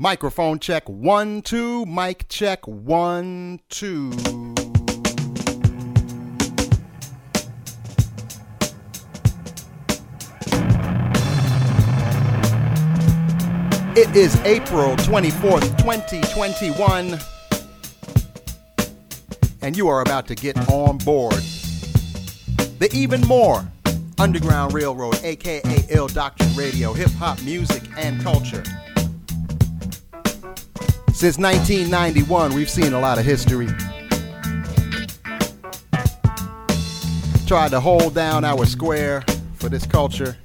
Microphone check one, two. Mic check one, two. It is April 24th, 2021, and you are about to get on board the Even More Underground Railroad, aka Ill Doctrine Radio, hip hop music and culture. Since 1991, we've seen a lot of history. Tried to hold down our square for this culture.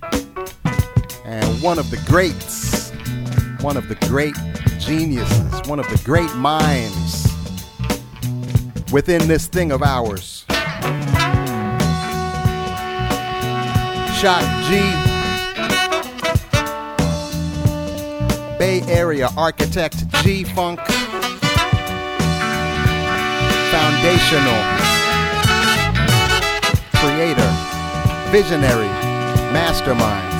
And one of the greats, one of the great geniuses, one of the great minds within this thing of ours. Shock G Bay Area architect G Funk. Foundational. Creator. Visionary. Mastermind.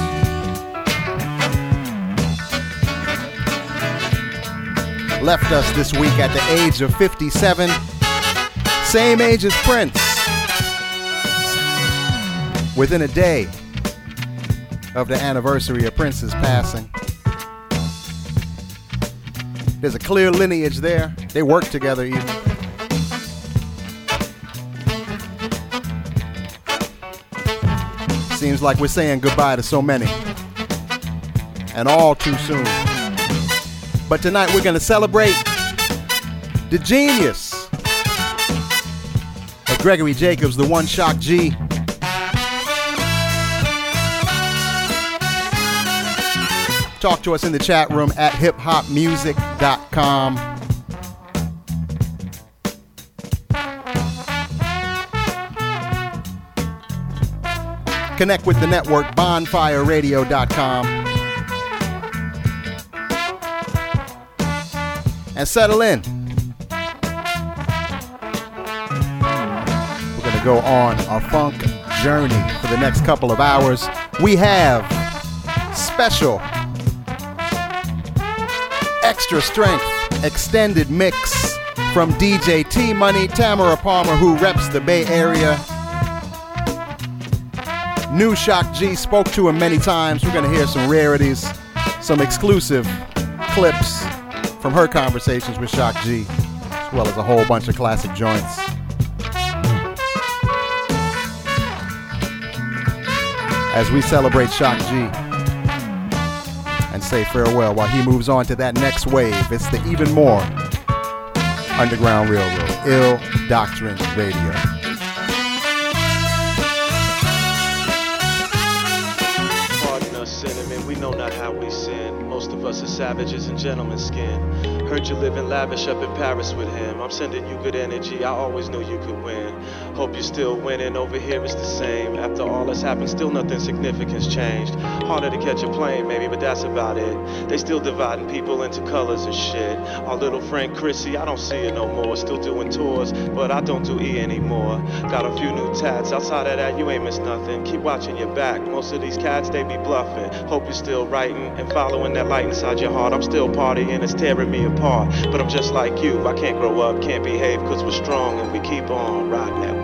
Left us this week at the age of 57. Same age as Prince. Within a day of the anniversary of Prince's passing. There's a clear lineage there. They work together even. Seems like we're saying goodbye to so many. And all too soon. But tonight we're going to celebrate the genius of Gregory Jacobs, the one shock G. Talk to us in the chat room at hiphopmusic.com. Connect with the network bonfireradio.com. And settle in. We're going to go on a funk journey for the next couple of hours. We have special extra strength extended mix from DJ T Money, Tamara Palmer, who reps the Bay Area. New Shock G spoke to him many times. We're going to hear some rarities, some exclusive clips from her conversations with Shock G, as well as a whole bunch of classic joints. As we celebrate Shock G say farewell while he moves on to that next wave. It's the even more Underground Railroad, Ill Doctrine Radio. Pardon us, cinnamon, we know not how we sin. Most of us are savages in gentleman's skin. Heard you living lavish up in Paris with him. I'm sending you good energy, I always knew you could win. Hope you're still winning, over here it's the same. After all that's happened, still nothing significant's changed. Harder to catch a plane, maybe, but that's about it. They still dividing people into colors and shit. Our little friend Chrissy, I don't see her no more. Still doing tours, but I don't do E anymore. Got a few new tats, outside of that, you ain't missed nothing. Keep watching your back, most of these cats, they be bluffing. Hope you're still writing and following that light inside your heart. I'm still partying, it's tearing me apart. But I'm just like you, I can't grow up, can't behave, cause we're strong and we keep on riding that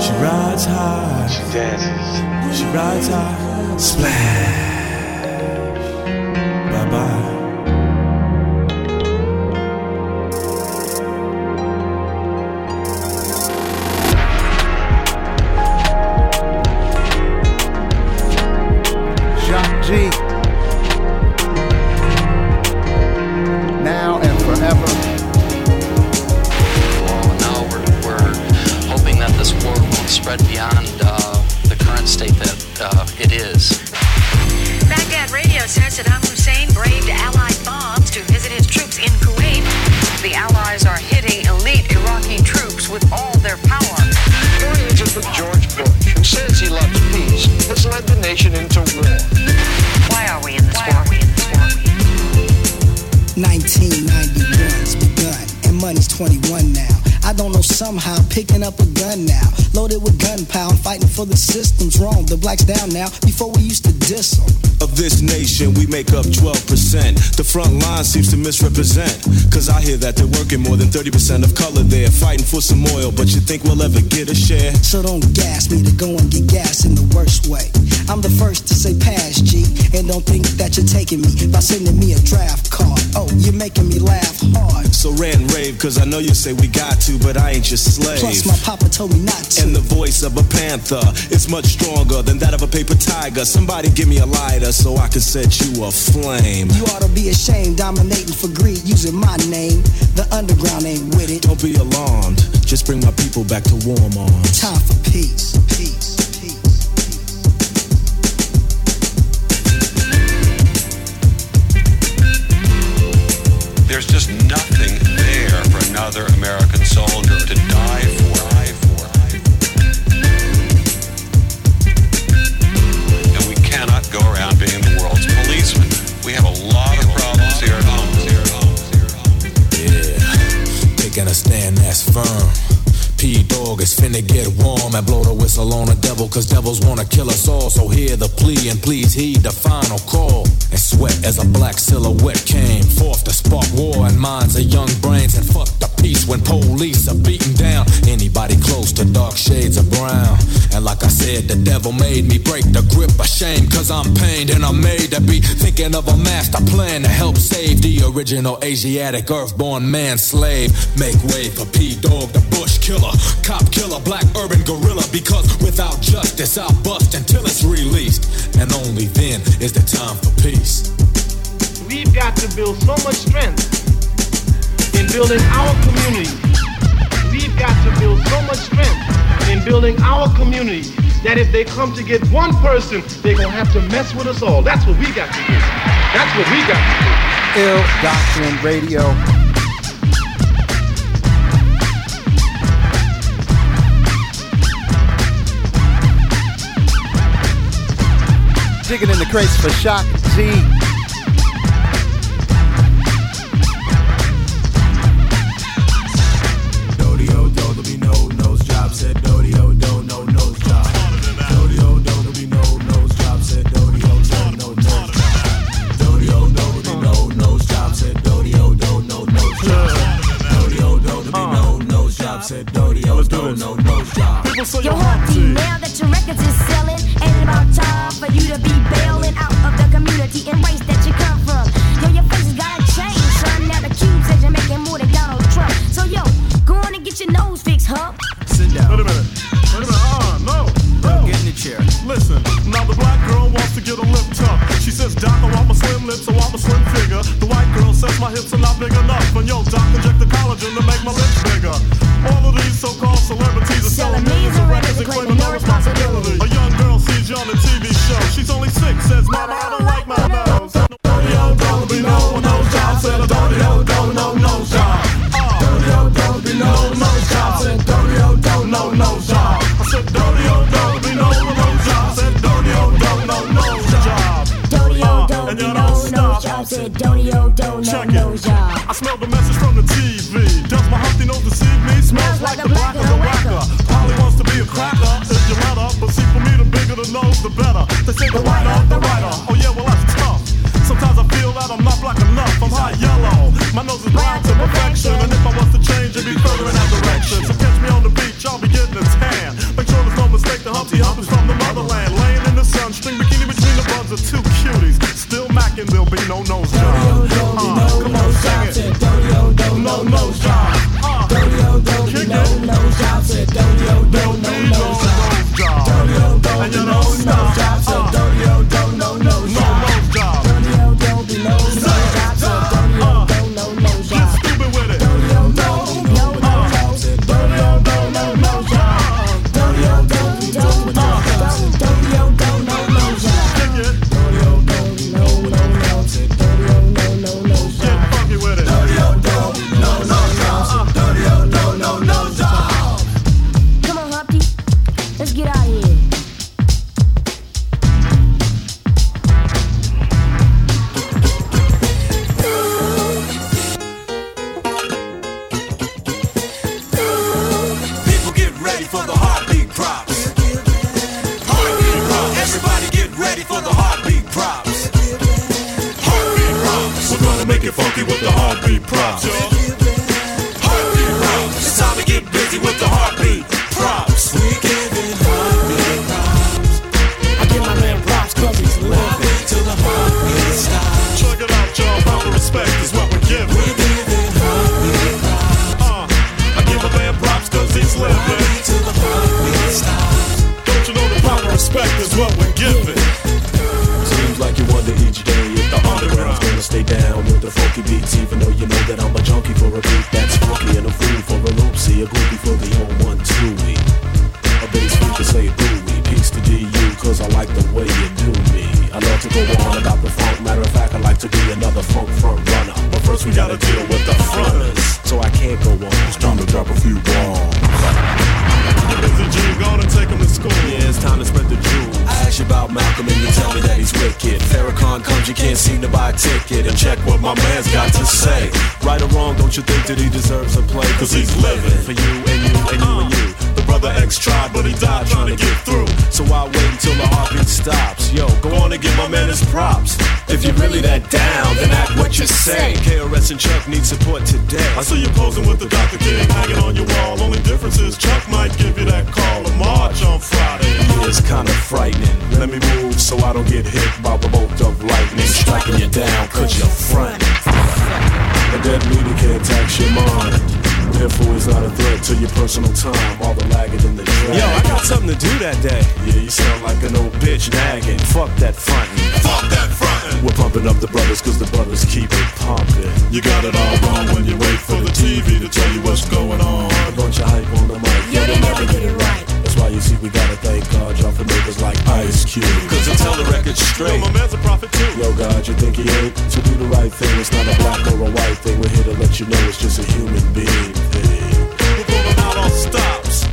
she rides high. She dances. She rides high. Splash, bye bye. Front line seems to misrepresent. Cause I hear that they're working more than 30% of color there, fighting for some oil, but you think we'll ever get a share? So don't gas me to go and get gas in the worst way. I'm the first to say pass, G, and don't think that you're taking me by sending me a draft card. Oh, you're making me laugh. So and rave, cause I know you say we got to, but I ain't your slave. Plus, my papa told me not to. And the voice of a panther is much stronger than that of a paper tiger. Somebody give me a lighter so I can set you aflame. You ought to be ashamed, dominating for greed, using my name. The underground ain't with it. Don't be alarmed, just bring my people back to warm arms. Time for peace, peace. On the cause devils wanna kill us all. So hear the plea and please heed the final call. And sweat as a black silhouette came forth to spark war in minds of young brains and fuck the peace when police are beating down anybody close to dark shades of brown. And like I said, the devil made me break the grip of shame, cause I'm pained and I'm made to be thinking of a master plan to help save the original Asiatic earthborn man slave. Make way for P Dog, the bush killer, cop killer, black urban gorilla, because without justice I'll bust until it's released. And only then is the time for peace. We've got to build so much strength in building our community. We've got to build so much strength in building our community that if they come to get one person, they're going to have to mess with us all. That's what we got to do. That's what we got to do. Ill Doctrine Radio. Digging in the crates for Shock G. message from the TV. Does my Humpty nose deceive me? Smells like the black of the whacker. Polly wants to be a cracker. If you let her, but see for me, the bigger the nose, the better. They say the whiter, the writer. Oh yeah, well that's tough. Sometimes I feel that I'm not black enough. I'm hot yellow. My nose is brown to perfection. And if I was to change, it'd be further in that direction. So catch me on the beach, I'll be getting a tan. Make sure there's no mistake, the Humpty Hump is from the motherland. Laying in the sun, string bikini between the buds of two cuties. Still macking, there'll be no nose job. Uh, come on, sing it. No nose job. Uh, kick it. There'll be no nose job. And you don't stop. Uh, no Farrakhan comes, you can't seem to buy a ticket. And check what my man's got to say. Right or wrong, don't you think that he deserves a play? Cause he's living for you and you and you and you. The brother X tried, but he died trying to get through. So I wait until the heartbeat stops. Yo, go on and give my man his props. If you're really that down, then act what you say. KRS and Chuck need support today. I see you posing with the Dr. King hanging on your wall. Only difference is Chuck might give you that call to march on Friday. It's kinda frightening. Let me move so I don't get hit by the bolt of lightning. Striking you down cause you're front. A dead meter can't tax your mind. Therefore, it's not a threat to your personal time. All the lagging in the drag. Yo, I got something to do that day. Yeah, you sound like an old bitch nagging. Fuck that frontin'. Fuck that frontin'. We're pumping up the brothers cause the brothers keep it pumping. You got it all wrong when you wait for the TV to tell you what's going on. A bunch of hype on the mic. Yo, they never get it right why you see we gotta thank God, y'all for niggas like Ice Cube. Cause they tell the record straight. Yo, my man's a prophet too. Yo, God, you think he ain't? To do the right thing. It's not a black or a white thing. We're here to let you know it's just a human being thing. We're going out all stops.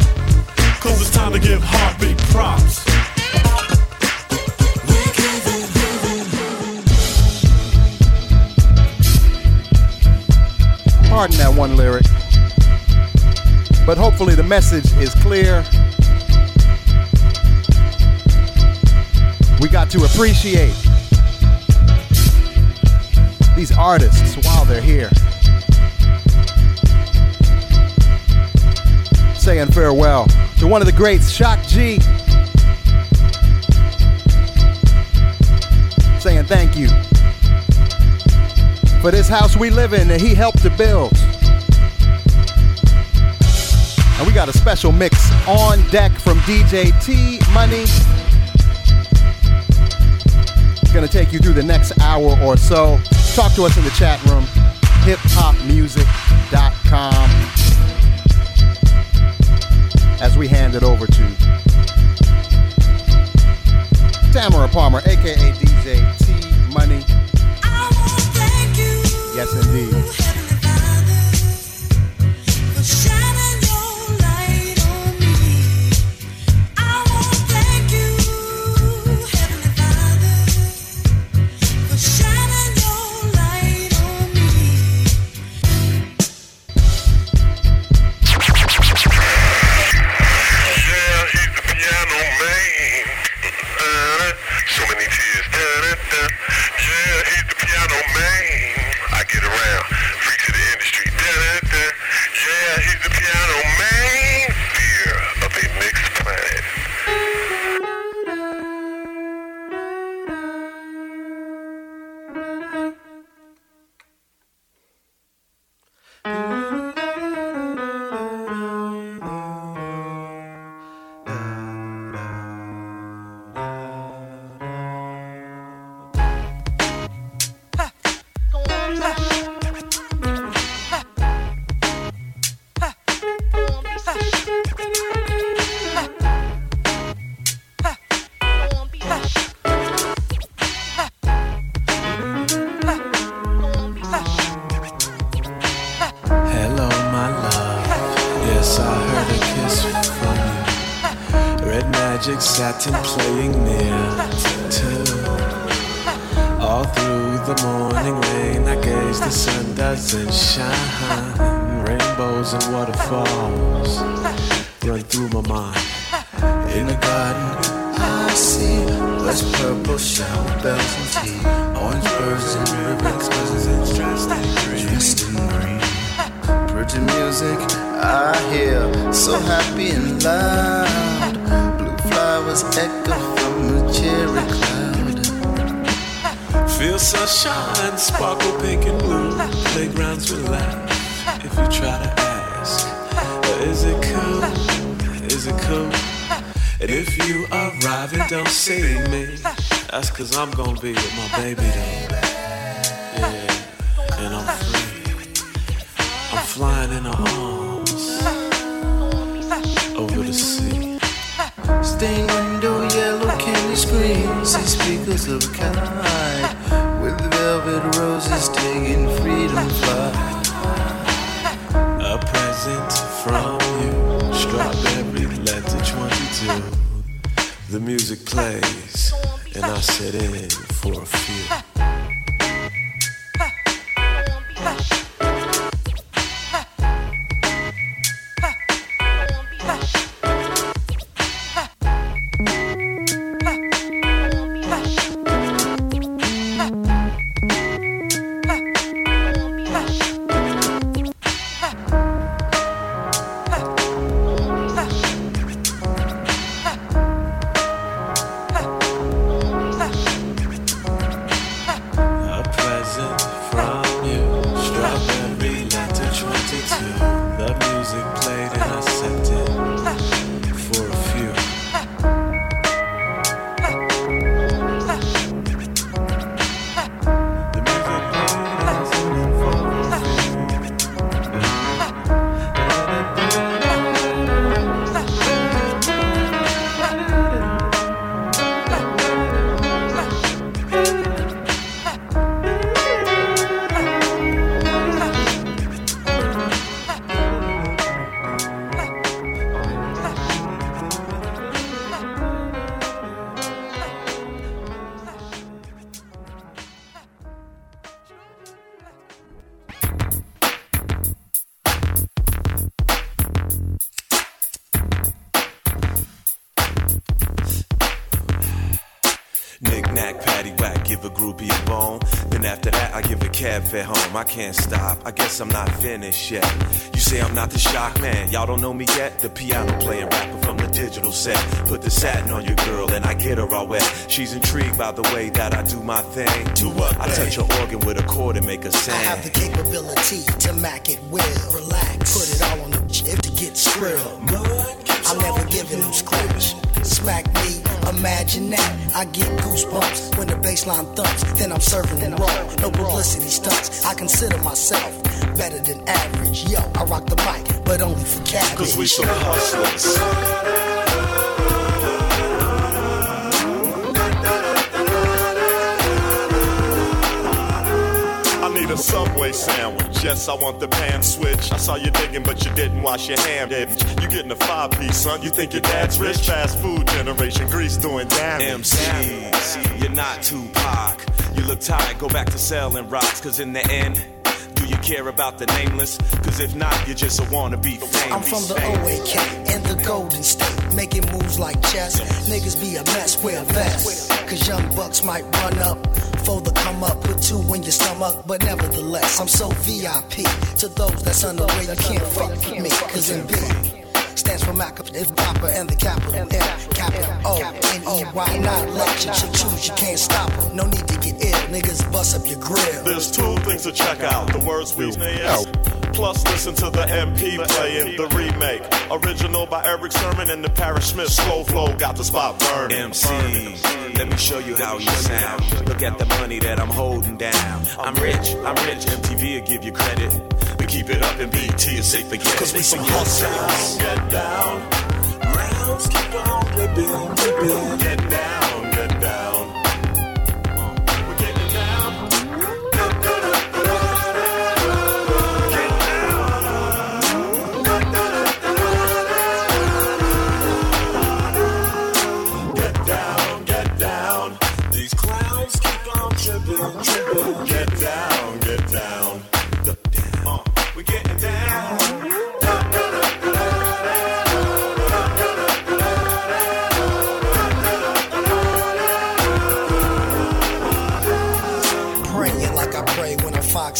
Cause it's time to give heartbeat props. Pardon that one lyric but hopefully the message is clear We got to appreciate these artists while they're here. Saying farewell to one of the greats, Shock G. Saying thank you for this house we live in that he helped to build. And we got a special mix on deck from DJ T Money. Gonna take you through the next hour or so. Talk to us in the chat room, hiphopmusic.com. As we hand it over to Tamara Palmer, aka DJ T Money. Yes, indeed. Flying in her arms over the sea. Stained window, yellow candy screen. See speakers of kind. With velvet roses taking freedom flight. A present from you, strawberry letter 22. The music plays, and I sit in for a few. Can't stop, I guess I'm not finished yet. You say I'm not the shock man, y'all don't know me yet? The piano playing rapper from the digital set. Put the satin on your girl and I get her all wet. She's intrigued by the way that I do my thing. Do what, I touch her organ with a chord and make her sing. I have the capability to mac it well. Relax, put it all on the chip to get skrill. I'm never giving them scratch. Smack imagine that. I get goosebumps when the baseline thumps. Then I'm serving them raw, no publicity stunts. I consider myself better than average. Yo, I rock the mic, but only for cabbage. Cause we some hustlers. A Subway sandwich. Yes, I want the pan switch. I saw you digging, but you didn't wash your hand. Yeah, You getting a five piece, son. You think your dad's rich? Fast food generation, grease doing damage. MCs, you're not Tupac. You look tired, go back to selling rocks. Cause in the end, do you care about the nameless? Cause if not, you're just a wannabe famous. I'm from the OAK and the Golden State, making moves like chess. Niggas be a mess, wear a vest. Cause young bucks might run up for the come up, put two in your stomach. But nevertheless, I'm so VIP to those that's unaware. You can't fuck with me, cause in big. Stands for Mac, it's proper and the capital M, capital O, N E Y. Not let you chick choose, you can't stop her. No need to get ill, niggas bust up your grill. There's two things to check out. The words we yes. Plus, listen to the MP playing the remake. Original by Erick Sermon and the Parrish Smith. Slow flow got the spot burning. MCs, let me show you how you sound. Look at the money that I'm holding down. I'm rich, I'm rich. MTV will give you credit. But keep it up and BT is safe get. Cause we some hustlers. Get down. Rounds keep on ripping, ripping.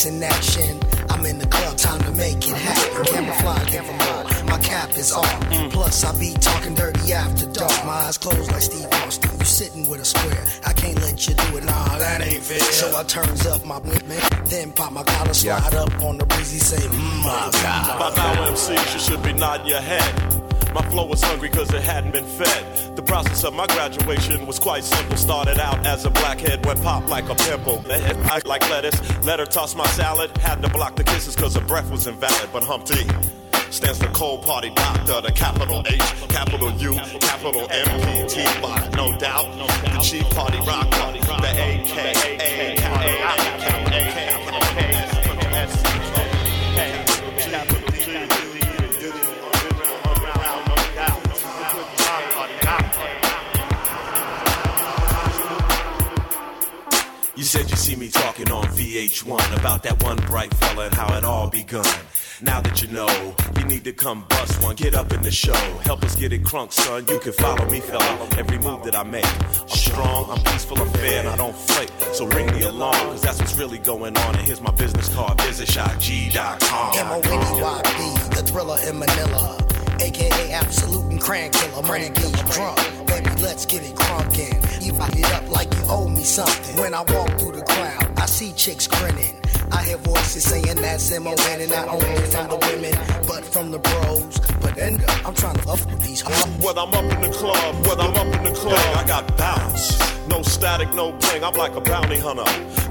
In action. I'm in the club, time to make it happen. Camouflage, camouflage. My cap is off. Plus, I be talking dirty after dark. My eyes closed like Steve Austin. You sitting with a square. I can't let you do it. Nah, that ain't fair. So I turns up my whipping, then pop my collar, slide up on the breezy, say, mm, my God. By now, MCs, you should be nodding your head. My flow was hungry because it hadn't been fed. The process of my graduation was quite simple. Started out as a blackhead, went pop like a pimple. The head I like lettuce, let her toss my salad. Had to block the kisses because her breath was invalid. But Humpty stands for cold party doctor, the capital H, capital U, capital M P T. But no doubt, the chief party rocker, the AKA, capital said you see me talking on VH1 about that one bright fella and how it all begun. Now that you know, you need to come bust one, get up in the show, help us get it crunk, son. You can follow me, fella, every move that I make. I'm strong, I'm peaceful, I'm fair, and I don't flake. So ring me along, cause that's what's really going on. And here's my business card, visit shockg.com. M-O-N-E-Y-B, the thriller in Manila. AKA absolute and crank killer, money get drunk. Baby, let's get it crunkin'. You back it up like you owe me something. When I walk through the crowd, I see chicks grinning. I hear voices saying that's M-O-N and not only from the women, but from the bros. But then I'm trying to up with these hoes. Whether I'm up in the club, whether I'm up in the club, I got bounce. No static, no bling. I'm like a bounty hunter.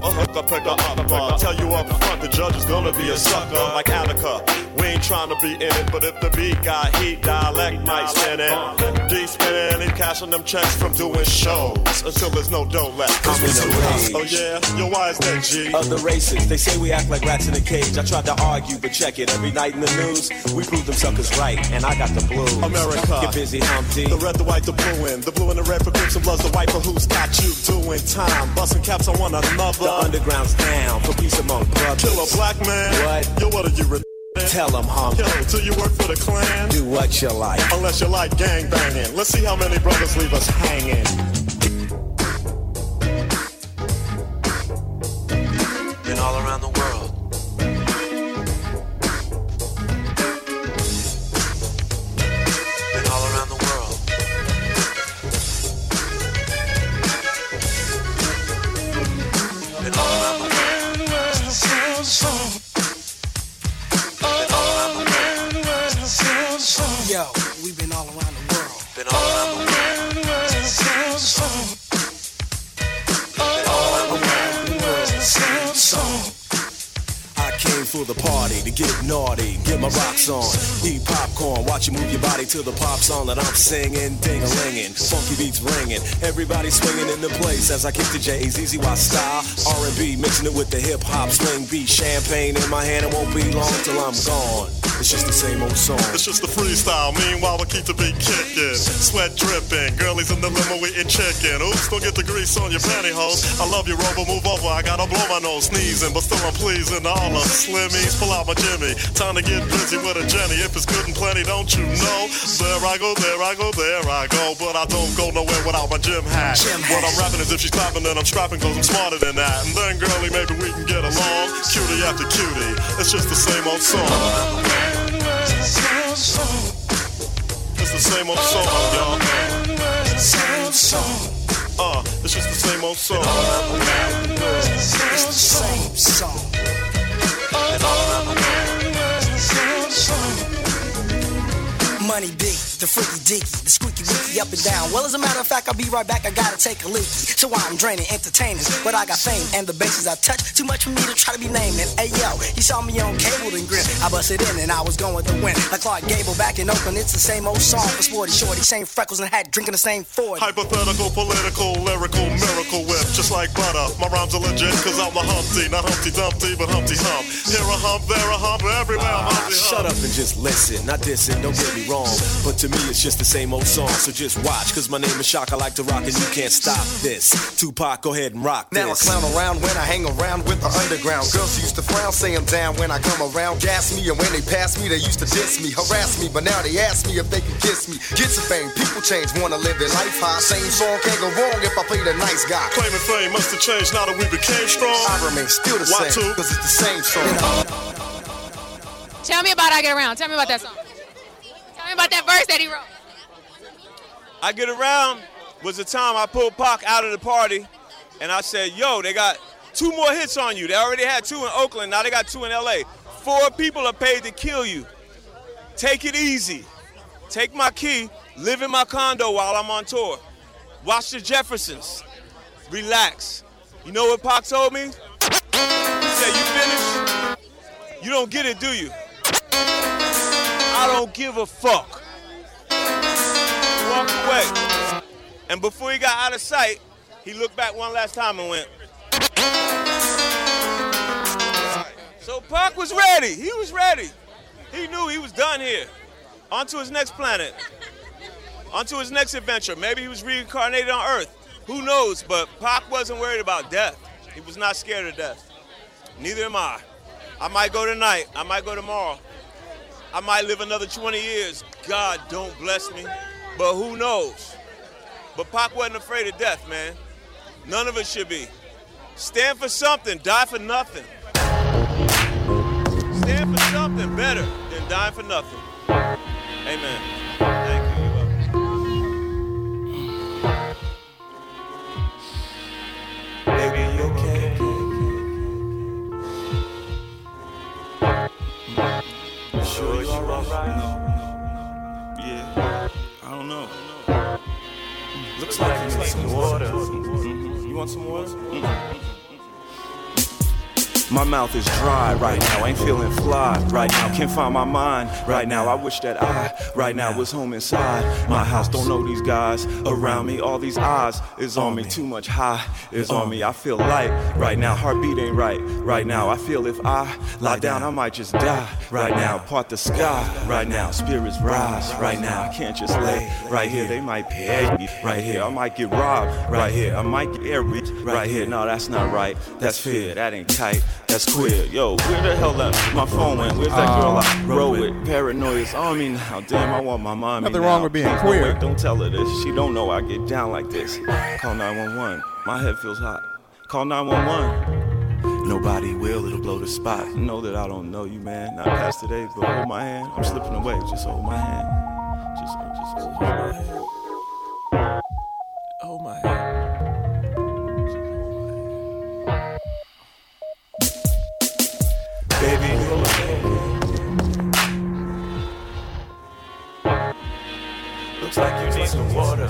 A hook up, pick her up. Uh, tell you up front, the judge is gonna be a sucker like Attica. We ain't trying to be in it, but if the beat got heat, dialect might spin it. D spinning and cashing them checks from doing shows until there's no dough left. I'm in a rage. Oh yeah, yo, why is that G? Other races, they say we act like rats in a cage. I tried to argue, but check it. Every night in the news, we prove them suckers right, and I got the blues. America. Get busy, Humpty. The red, the white, the blue, and the blue and the red for Crips and Bloods, the white for who's got you doing time. Busting caps on one another. The underground's down for peace among brothers. Kill a black man. What? Yo, what are you? Re- Tell them, Humpty. Yo, do you work for the Klan? Do what you like. Unless you like gang banging. Let's see how many brothers leave us hanging. Naughty, get my rocks on, eat popcorn, watch you move your body to the pop song that I'm singing, ding a funky beats ringing, everybody swinging in the place. As I kick the J's, easy Y style, R&B, mixing it with the hip hop swing beat, champagne in my hand, it won't be long till I'm gone. It's just the same old song. It's just a freestyle. Meanwhile, we keep the beat kicking. Sweat dripping. Girlies in the limo eating chicken. Oops, don't get the grease on your pantyhose. I love you, Rover. Move over. I gotta blow my nose. Sneezing, but still I'm pleasing. All the slimmies. Pull out my Jimmy. Time to get busy with a Jenny. If it's good and plenty, don't you know? There I go, there I go, there I go. But I don't go nowhere without my gym hat. What I'm rapping is if she's clapping, then I'm strapping, cause I'm smarter than that. And then, girlie, maybe we can get along. Cutie after cutie. It's just the same old song. It's the same old song, y'all. Same song. Uh, it's just the same old song. It's the same song. Money big, the freaky dicky, the squeaky wiki up and down. Well, as a matter of fact, I'll be right back. I gotta take a leak. So I'm draining entertainers, but I got fame and the bases I touch. Too much for me to try to be naming. Hey yo, you saw me on cable and grin. I busted in and I was going to win. Like Clark Gable back in Oakland, it's the same old song for Sporty Shorty, same freckles and hat, drinking the same Ford. Hypothetical, political, lyrical, miracle whip, just like butter. My rhymes are legit, cause I'm a Humpty, not Humpty Dumpty, but Humpty Hump. Here a hump, there a hump, everywhere I'm ah, Humpty Hump. Shut up and just listen. Not dissing, don't get me wrong. But to me, it's just the same old song. So just watch, cause my name is Shock. I like to rock, and you can't stop this. Tupac, go ahead and rock Now I this. clown around when I hang around with the underground. Girls used to frown, say I'm down when I come around. Gas me, and when they pass me, they used to diss me, harass me. But now they ask me if they can kiss me. Get some fame, people change, wanna live their life high. Same song can't go wrong if I play the nice guy. Claiming fame must have changed now that we became strong. I remain still the Why same, two? cause it's the same song. Tell me about I Get Around. Tell me about that song. About that verse that he wrote. I Get Around was the time I pulled Pac out of the party, and I said, yo, they got two more hits on you. They already had two in Oakland, now they got two in LA. Four people are paid to kill you. Take it easy. Take my key, live in my condo while I'm on tour. Watch the Jeffersons. Relax. You know what Pac told me? He said, you finished? You don't get it, do you? I don't give a fuck. Walk away. And before he got out of sight, he looked back one last time and went. So Pac was ready. He was ready. He knew he was done here. On to his next planet. On to his next adventure. Maybe he was reincarnated on Earth. Who knows? But Pac wasn't worried about death. He was not scared of death. Neither am I. I might go tonight. I might go tomorrow. I might live another 20 years. God don't bless me. But who knows? But Pac wasn't afraid of death, man. None of us should be. Stand for something, die for nothing. Stand for something better than dying for nothing. Amen. Thank you. Baby, you okay? Yeah. I don't know. Looks like you need some water. Mhm. You want some water? Mhm. My mouth is dry right now, ain't feeling fly right now, can't find my mind right now. I wish that I right now was home inside my house. Don't know these guys around me, all these eyes is on me. Too much high is on me. I feel light right now, heartbeat ain't right right now. I feel if I lie down, I might just die right now. Part the sky right now, spirits rise right now. I can't just lay right here. They might pay me right here. I might get robbed right here. I might get air right here. No, that's not right. That's fear. That ain't tight. That's queer. Yo, where the hell that my phone went? Where's that girl uh, I rode with? Paranoia's on me now. Damn, I want my mommy Nothing now. wrong with being Please, queer. wait, don't tell her this. She don't know I get down like this. Call 911. My head feels hot. Call 911. Nobody will, it'll blow the spot. Know that I don't know you, man. Not past today, but hold my hand. I'm slipping away. Just hold my hand. Just, just hold my hand. glass water.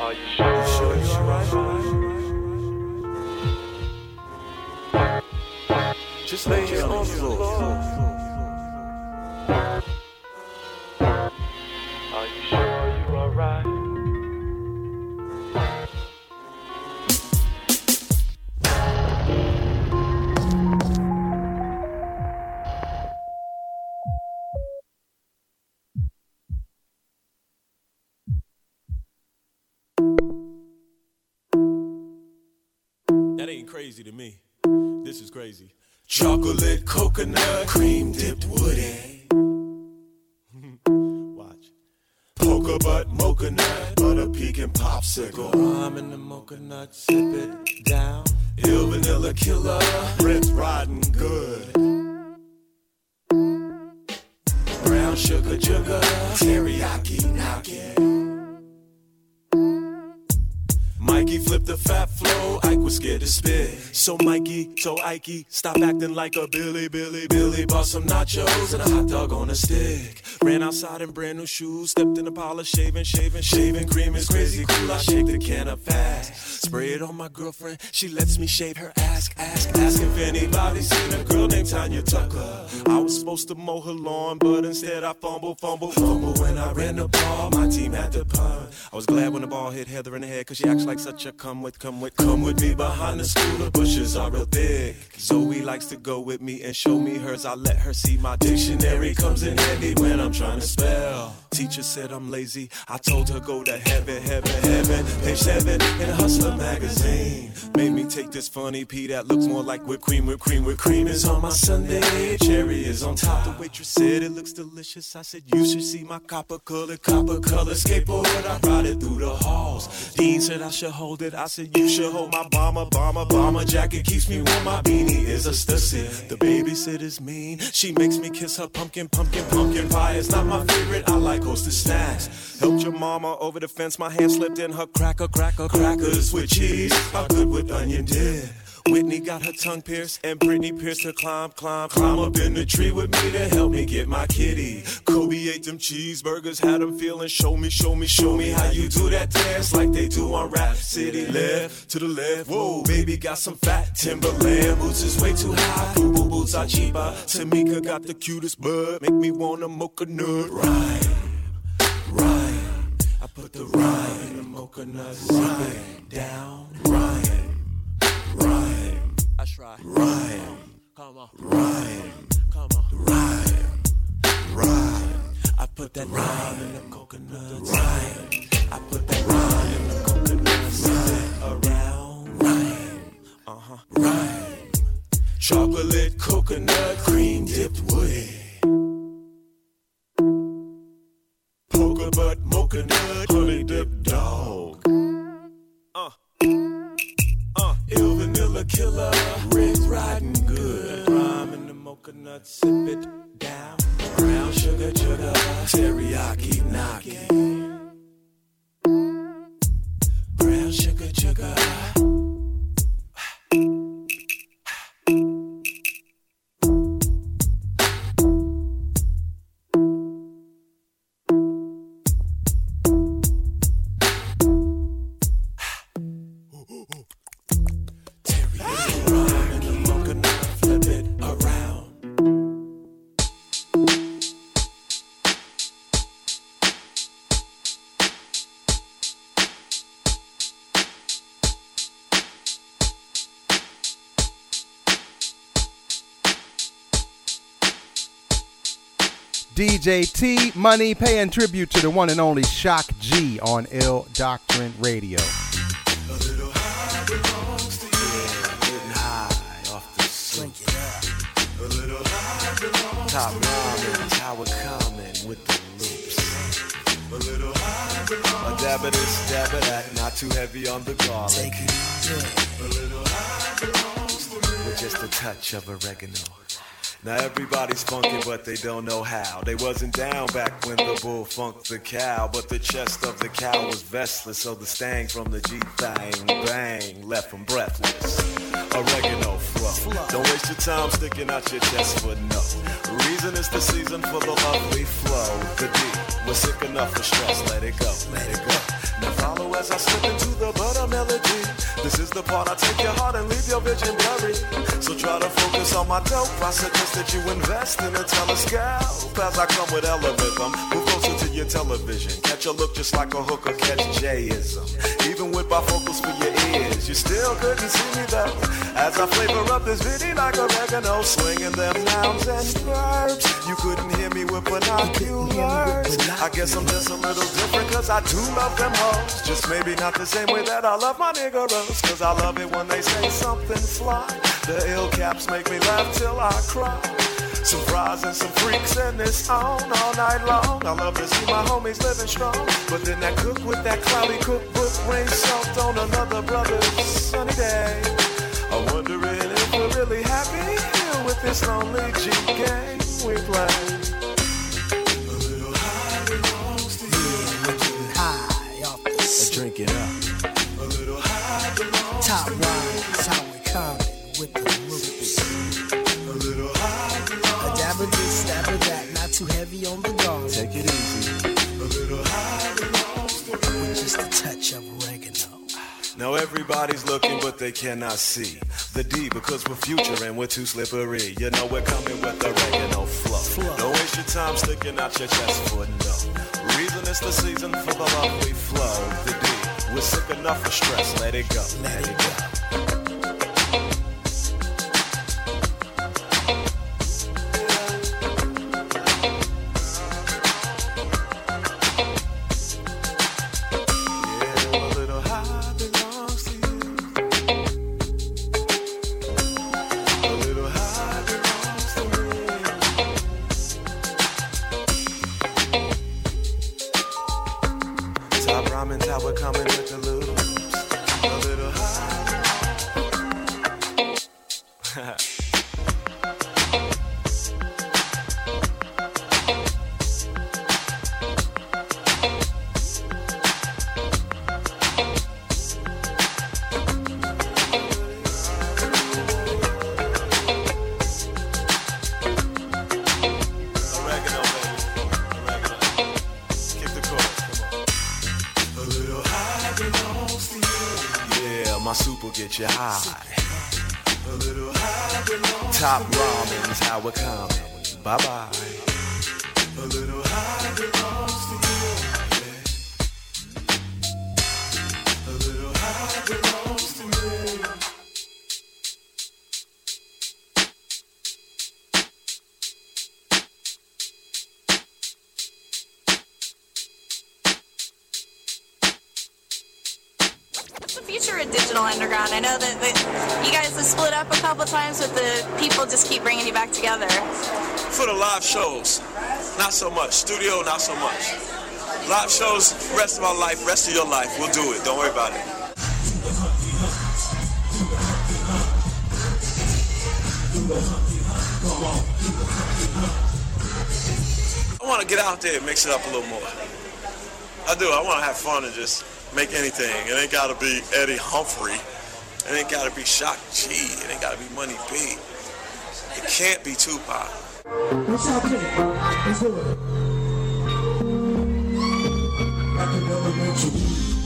Are you sure, you sure you're? Just lay here on the floor. Crazy to me. This is crazy. Chocolate, coconut, cream dipped woody. Watch. Polka butt, mocha nut, butter pecan popsicle. I'm in the mocha nut, sip it down. Ill vanilla killer, Brent's riding good. Brown sugar, sugar, teriyaki, knocking. Mikey flipped the fat flow, was scared to spit. So Mikey, so Ikey, stop acting like a Billy, Billy, Billy. Bought some nachos and a hot dog on a stick. Ran outside in brand new shoes, stepped in a pile of shaving, shaving, shaving cream is crazy cool. I shake the can up fast, spray it on my girlfriend. She lets me shave her ass, ask, ask if anybody's seen a girl named Tanya Tucker. I was supposed to mow her lawn, but instead I fumble, fumble, fumble. When I ran the ball, my team had to punt. I was glad when the ball hit Heather in the head, cause she acts like such a come with, come with, come with me behind the school. The bushes are real thick. Zoe likes to go with me and show me hers. I let her see my dictionary comes in handy when I'm trying to spell. Teacher said I'm lazy. I told her go to heaven, heaven, heaven. Page seven in Hustler magazine. Made me take this funny pea that looks more like whipped cream, whipped cream, whipped cream is on my Sunday. Cherry is on top. The waitress said it looks delicious. I said you should see my copper colored, copper colored skateboard. I ride it through the halls. Dean said I should hold it. I said you should hold my bomber, bomber, bomber jacket. Keeps me warm. My beanie is a stussy. The babysitter's mean. She makes me kiss her pumpkin, pumpkin, pumpkin pie. It's not my favorite. I like hostess snacks. Helped your mama over the fence. My hand slipped in her cracker, cracker, crackers with cheese. I'm good with onion dip. Whitney got her tongue pierced, and Britney pierced her climb, climb, climb up in the tree with me to help me get my kitty. Kobe ate them cheeseburgers, had them feeling, show me, show me, show me how you do that dance like they do on Rap City. Left to the left, whoa, baby got some fat Timberland boots is way too high. Boo boo boots are cheaper. Tamika got the cutest bud, make me wanna mocha nut. Right, right. I put the rhyme in the mocha nut, Rhyme down, rhyme, Rhyme. Try. Rhyme. Come on. Rhyme. Come on. Rhyme. Rhyme. I put that rhyme in the coconut. Rhyme. I put that rhyme in the coconut. Rhyme. Around. Rhyme. Uh huh. Rhyme. Chocolate, coconut, cream dipped woody. Polka butt, mocha nut, honey dip dog. Killer, red riding good. Rhyme in the mocha nut, sip it down. Brown sugar, sugar, teriyaki knocking. Brown sugar, sugar. DJ T Money paying tribute to the one and only Shock G on Ill Doctrine Radio. A little high belongs to you. Getting high off the swing. A little high belongs Top ramen, how we're coming with the loops. A little high belongs A dab of this, dab of that, not too heavy on the garlic. Take it easy. A little high belongs to me. With just a touch of oregano. Now everybody's funky, but they don't know how. They wasn't down back when the bull funked the cow, but the chest of the cow was vestless, so the stang from the G thang bang left them breathless. Oregano flow. Don't waste your time sticking out your chest for no. Reason is the season for the lovely flow. The D was sick enough for stress. Let it go, let it go. Now follow as I slip into the. This is the part, I take your heart and leave your vision blurry. So try to focus on my dope. I suggest that you invest in a telescope. As I come with elevism, move closer to your television. Catch a look just like a hooker catch Jayism. Even with bifocals for your you still couldn't see me though. As I flavor up this video like oregano, swinging them nouns and verbs. You couldn't hear me with binoculars. I guess I'm just a little different cause I do love them hoes. Just maybe not the same way that I love my niggeros. Cause I love it when they say something fly. The ill caps make me laugh till I cry. Some fries and some freaks and it's on all night long. I love to see my homies living strong. But then that cook with that cloudy cookbook rains salt on another brother's sunny day. I'm wondering if we're really happy here with this lonely G game we play. A little high off the Let's drink it up. Now everybody's looking, but they cannot see the D because we're future and we're too slippery. You know we're coming with the oregano flow. Don't waste your time sticking out your chest for no reason. It's the season for the love we flow. The D, we're sick enough of stress. Let it go. Let it go. Studio, not so much. Live shows, rest of our life, rest of your life, we'll do it. Don't worry about it. I want to get out there and mix it up a little more. I do. I want to have fun and just make anything. It ain't got to be Eddie Humphrey. It ain't got to be Shock G. It ain't got to be Money B. It can't be Tupac. Let's do it. Elementary,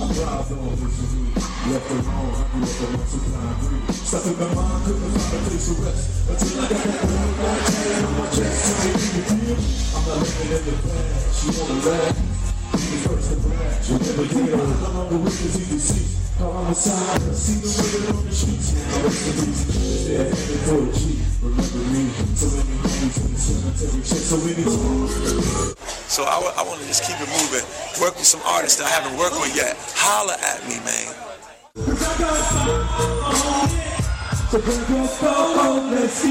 I thrived on victory. Left alone, I grew up a multiplying breed. Stuck in my mind, couldn't find a place to rest. Until I got that one black tan on my chest. Tell me, you feel? I'm not living in the past. You wanna laugh? Be the first to brag. You never did. No longer witness you see. Call on the side, I see the women on the streets. Now rest in peace. Is there heaven for a G? Remember me? So many homies in the cemetery. So many tears. So I, I want to just keep it moving. Work with some artists that I haven't worked with yet. Holla at me, man. Let's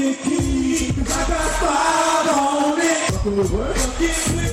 get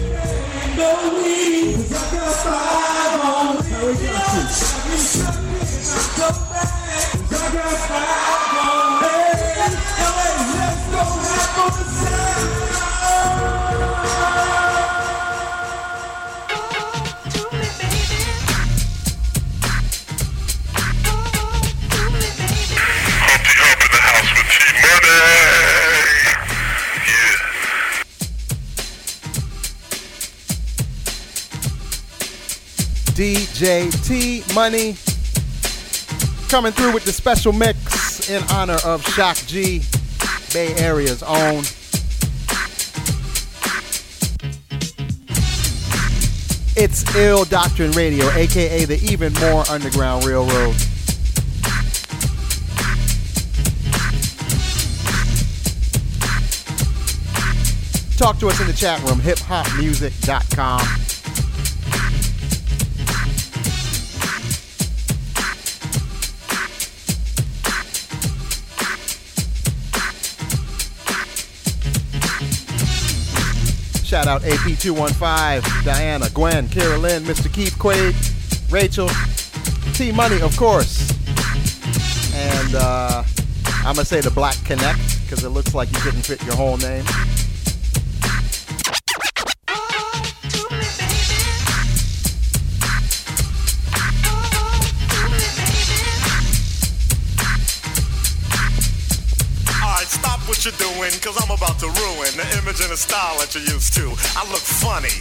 DJ T Money. coming through with the special mix in honor of Shock G, Bay Area's own. It's Ill Doctrine Radio, aka the even more underground railroad. Talk to us in the chat room, hiphopmusic.com. Shout out AP215, Diana, Gwen, Carolyn, Mr. Keith Quaid, Rachel, T Money, of course. And uh, I'm going to say the Black Connect because it looks like you couldn't fit your whole name. Doing, cause I'm about to ruin the image and the style that you're used to. I look funny.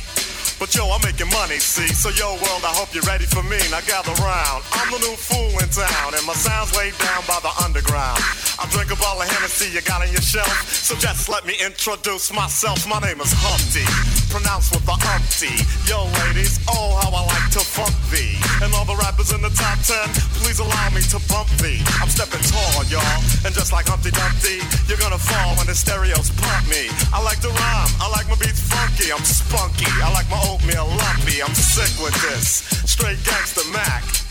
But yo, I'm making money, see? So yo, world, I hope you're ready for me. Now gather round. I'm the new fool in town, and my sound's laid down by the underground. I drink a bottle of Hennessy you got on your shelf. So just let me introduce myself. My name is Humpty, pronounced with the umpty. Yo, ladies, oh, how I like to funk thee. And all the rappers in the top ten, please allow me to bump thee. I'm stepping tall, y'all. And just like Humpty Dumpty, you're gonna fall when the stereos pump me. I like to rhyme, I like my beats funky, I'm spunky. I like my oatmeal lumpy, I'm sick with this. Straight gangster Mac.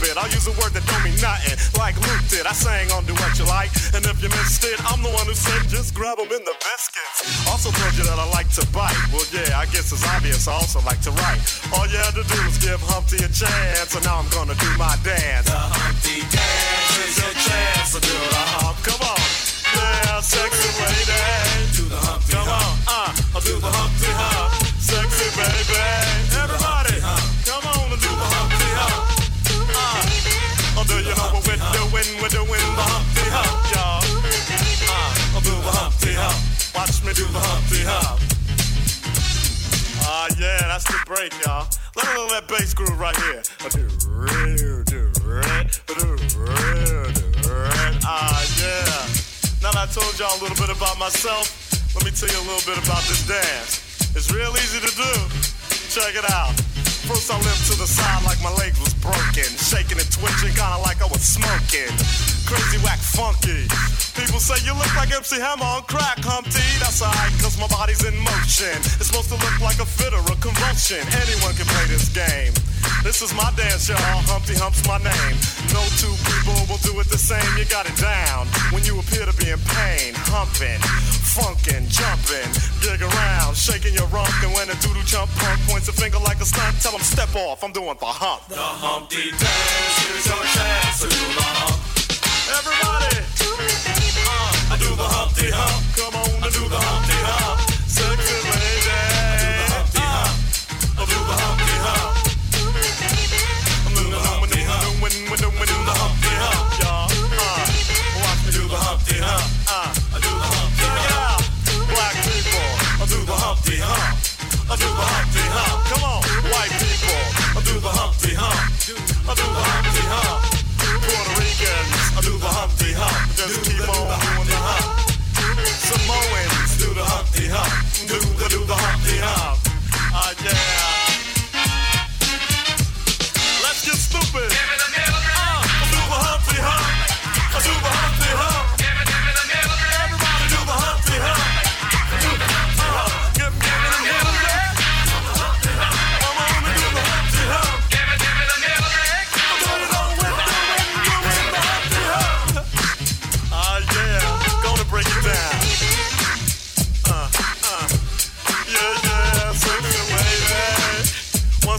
I use a word that don't mean nothing, like Luke did. I sang on Do What You Like, and if you missed it, I'm the one who said just grab 'em in the biscuits. Also told you that I like to bite. Well, yeah, I guess it's obvious. I also like to write. All you had to do was give Humpty a chance, and now I'm gonna do my dance. Hump. Ah, yeah, that's the break, y'all. Let me know that bass groove right here. Real. Ah, yeah. Now that I told y'all a little bit about myself, let me tell you a little bit about this dance. It's real easy to do. Check it out. First I limped to the side like my legs was broken, shaking and twitching, kinda like I was smoking. Crazy whack funky. People say you look like MC Hammer on crack, Humpty. That's alright, cause my body's in motion. It's supposed to look like a fit or a convulsion. Anyone can play this game. This is my dance, y'all. Humpty Hump's my name. No two people will do it the same. You got it down when you appear to be in pain. Humping, funkin', jumping, dig around, shaking your rump. And when a doodle jump punk points a finger like a stunt, tell him step off. I'm doing the hump. The Humpty Dance. Here's your chance to do the hump. Everybody. Uh, I do the Humpty Hump. Come on, I do the Humpty Hump. Sexy lady. Uh, I do the Humpty Hump. I'm doing the Humpty Hump. When, the Humpty Hump, y'all. Uh, watch me do the Humpty Hump. Uh, I do the Humpty Hump. Black people, I do the Humpty Hump. I do the Humpty Hump. Come on, white people, I do the Humpty Hump. I do the Humpty Hump.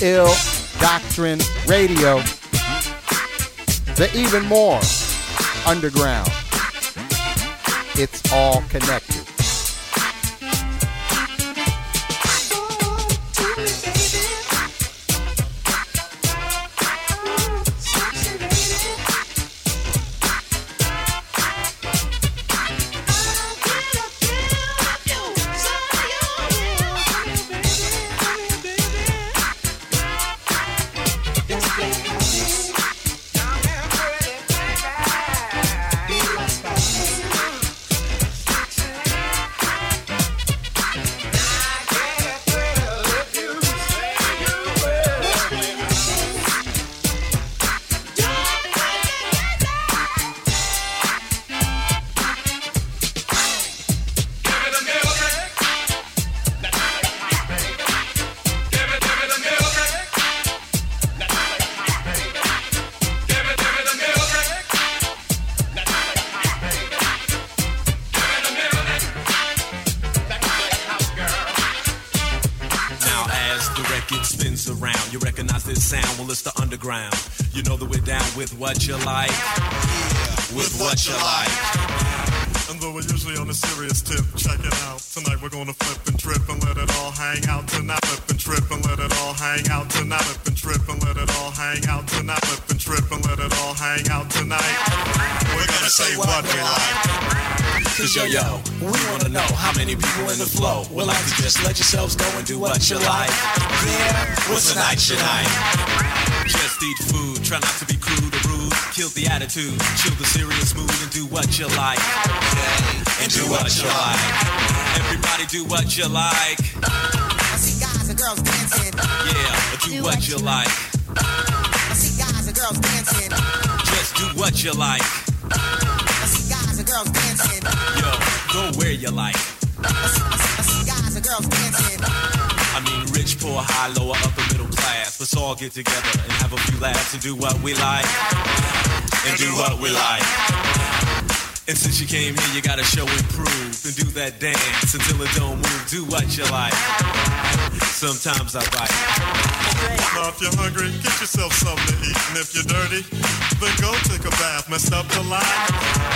Ill Doctrine Radio. The even more underground. It's all connected. Hang out tonight. We're gonna say what we like. Cause yo yo, we wanna know how many people in the flow will like to just let yourselves go and do what you like. Yeah, what's tonight tonight? Just eat food, try not to be crude or rude. Kill the attitude, chill the serious mood and do what you like. Yeah, And do what you like. Everybody do what you like. I see guys and girls dancing. Yeah, do what you like. Girls dancing. Just do what you like. I see guys and girls dancing. Yo, go where you like. I see guys and girls dancing. I mean, rich, poor, high, lower, upper, middle class. Let's all get together and have a few laughs and do what we like. And do what we like. And since you came here, you gotta show and prove and do that dance until it don't move. Do what you like. Sometimes I bite. Now if you're hungry, get yourself something to eat. And if you're dirty, then go take a bath. Messed up the line?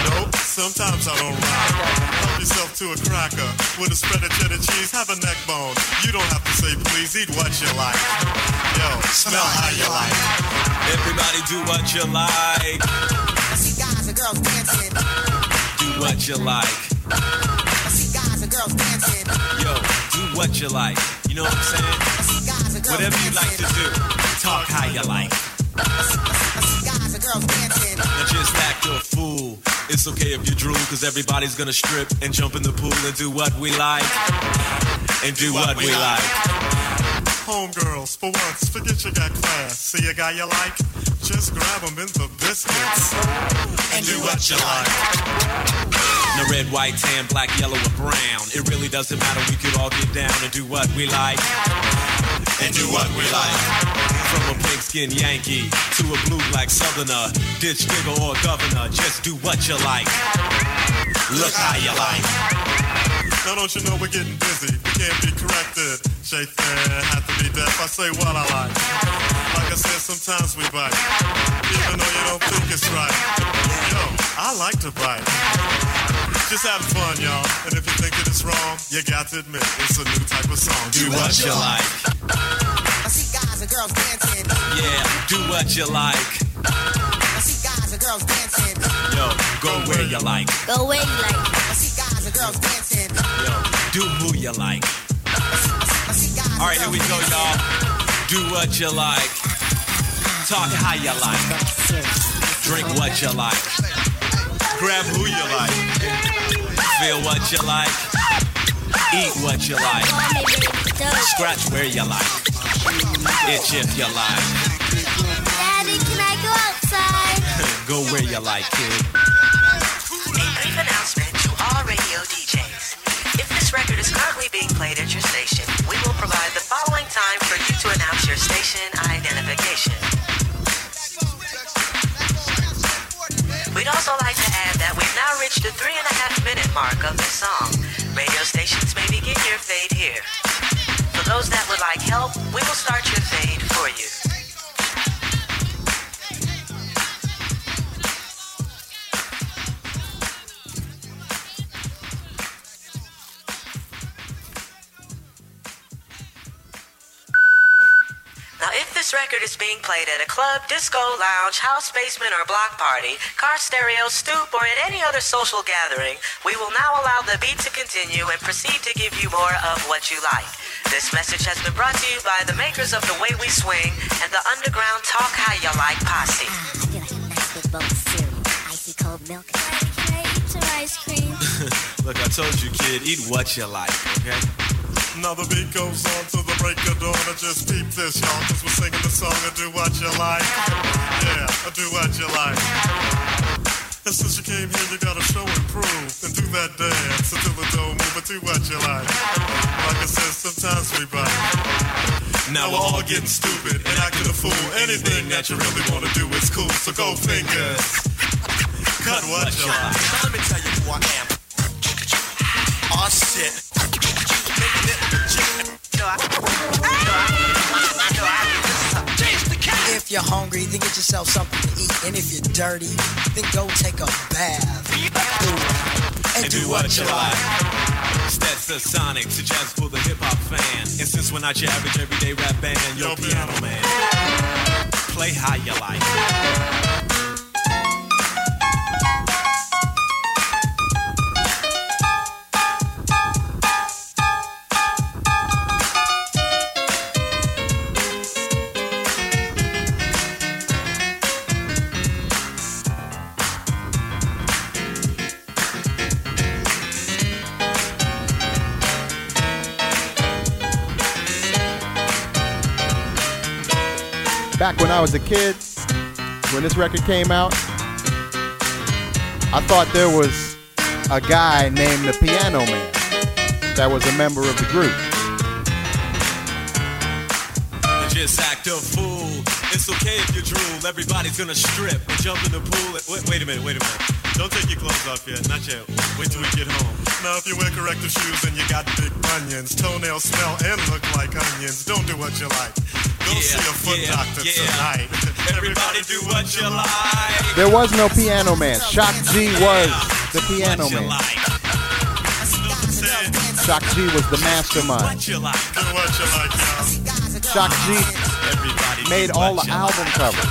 Nope, sometimes I don't rhyme. Help yourself to a cracker with a spread of cheddar cheese. Have a neck bone. You don't have to say please, eat what you like. Yo, smell how you like. Everybody do what you like. I see guys and girls dancing. What you like. I see guys and girls dancing. Yo, do what you like. You know what I'm saying? I see guys and girls Whatever you like to do, talk how you like. Now just act a fool. It's okay if you drool, cause everybody's gonna strip and jump in the pool and do what we like. And do what we like. Homegirls, for once, forget you got class. See a guy you like? Just grab him in the biscuits. And do what you like. Now red, white, tan, black, yellow, or brown. It really doesn't matter. We could all get down and do what we like. And do what we like. From a pink skin Yankee to a blue black southerner, ditch digger or governor, just do what you like. Look how you like. Now don't you know we're getting busy? We can't be corrected. Shay fair, have to be deaf. I say what I like. Like I said, sometimes we bite. Even though you don't think it's right. Yo, I like to bite. Just having fun, y'all. And if you think that it's wrong, you got to admit it's a new type of song. Do what you like. I see guys and girls dancing. Yeah, do what you like. I see guys and girls dancing. Yo, go where you like. Go where you like. I see guys and girls dancing. Do who you like. All right, here we go, y'all. Do what you like. Talk how you like. Drink what you like. Grab who you like. Feel what you like. Eat what you like. Scratch where you like. Itch if you like. Daddy, can I go outside? Go where you like, kid. Played at your station, we will provide the following time for you to announce your station identification. We'd also like to add that we've now reached the three and a half minute mark of this song. Radio stations may begin your fade here. For those that would like help, we will start your fade for you. This record is being played at a club, disco, lounge, house basement, or block party, car stereo, stoop, or at any other social gathering, we will now allow the beat to continue and proceed to give you more of what you like. This message has been brought to you by the makers of The Way We Swing and the Underground Talk How You Like Posse. i Big bowl of cereal, icy cold milk. Can I eat some ice cream? Look, I told you, kid, eat what you like, okay? Now the beat goes on to the break of dawn. I just peep this, y'all, cause we're singing the song of Do What You Like. Yeah, do what you like. And since you came here, you gotta show and prove. And do that dance until the door move, but do what you like. Like I said, sometimes we bite. Now we're all getting stupid and acting a fool. Anything that you really wanna do is cool, so go fingers. Cut what you like. Let me tell you who I am. Oh shit. If you're hungry, then get yourself something to eat. And if you're dirty, then go take a bath. And do what you like. Stats the Sonic, to jazz for the hip hop fan. And since we're not your average everyday rap band, yo, piano man. Play how you like. I was a kid, when this record came out, I thought there was a guy named the Piano Man that was a member of the group. Just act a fool. It's okay if you drool. Everybody's gonna strip and jump in the pool. Wait, wait a minute, wait a minute. Don't take your clothes off yet. Not yet. Wait till we get home. Now if you wear corrective shoes and you got big bunions, toenails smell and look like onions, don't do what you like. Go see a foot yeah, doctor yeah. tonight. Everybody do what you like. There was no Piano Man. Shock G was the Piano Man. Shock G was the mastermind. What you like. Do what you like. Shock G made all the album covers.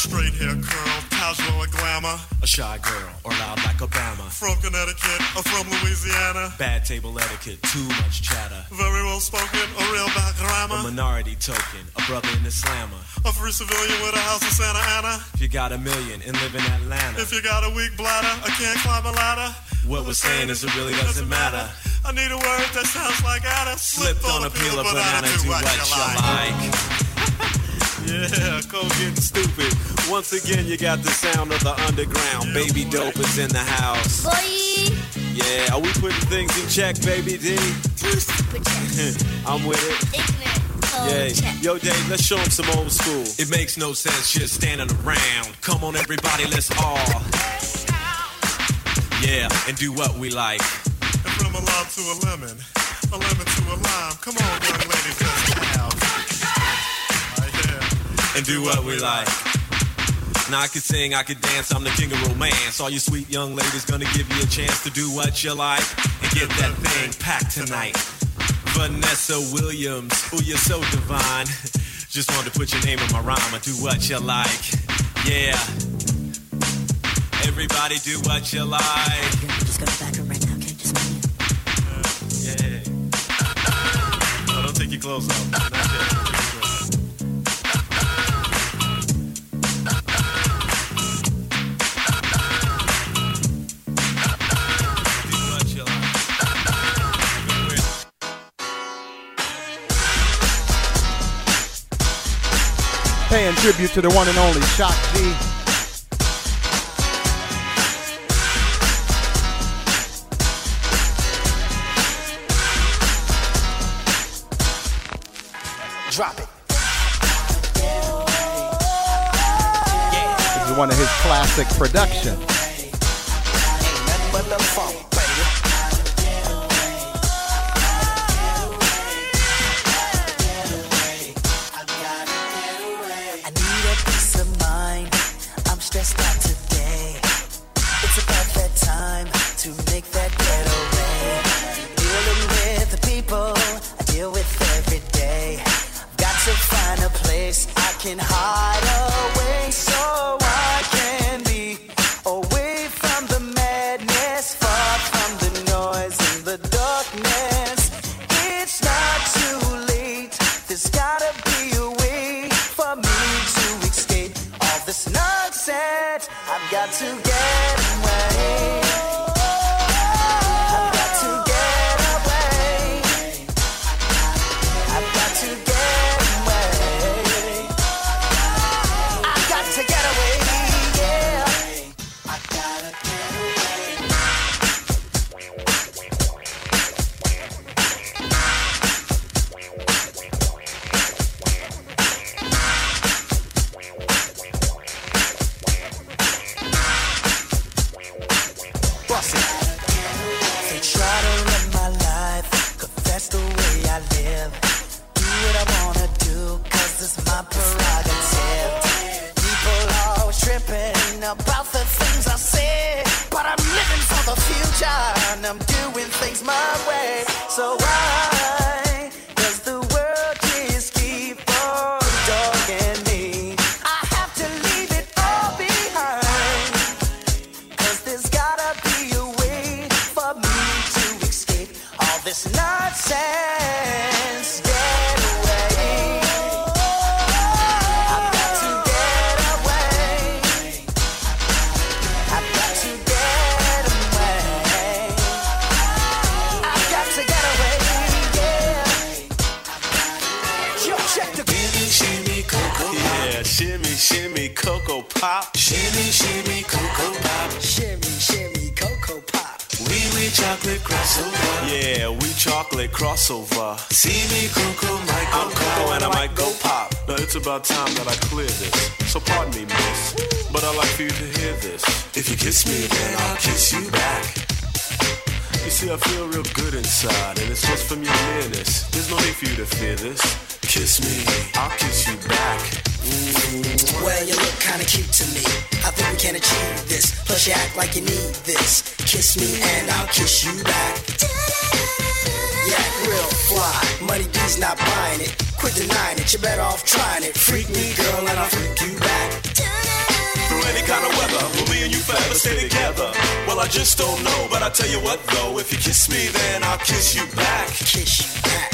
Straight hair curl, and glamour. A shy girl or loud like Obama. From Connecticut or from Louisiana. Bad table etiquette, too much chatter. Very well spoken, a real back A minority token, a brother in the slammer. A free civilian with a house in Santa Ana. If you got a million and live in Atlanta, If you got a weak bladder, I can't climb a ladder. what we're saying is it really doesn't matter. I need a word that sounds like Anna. Slipped on a peel of banana, do what you like. Yeah, cold getting stupid. Once again, you got the sound of the underground. Baby dope is in the house. Boy, Yeah, are we putting things in check, baby D? I'm with it. Yeah, yo, Dave, let's show them some old school. It makes no sense just standing around. Come on, everybody, let's all. Yeah, and do what we like. And from a lime to a lemon, a lemon to a lime. Come on, young ladies, let's have. Right here. And do what we like. Now I could sing, I could dance, I'm the king of romance. All you sweet young ladies gonna give you a chance to do what you like and get that thing packed tonight. Vanessa Williams, ooh, you're so divine. Just wanted to put your name in my rhyme and do what you like. Yeah. Everybody do what you like. just go to the back room right now, okay? Just Yeah. No, don't take your clothes off. Paying tribute to the one and only Shock G. Drop it. This is one of his classic productions. You what though, if you kiss me, then I'll kiss you back. Kiss you back.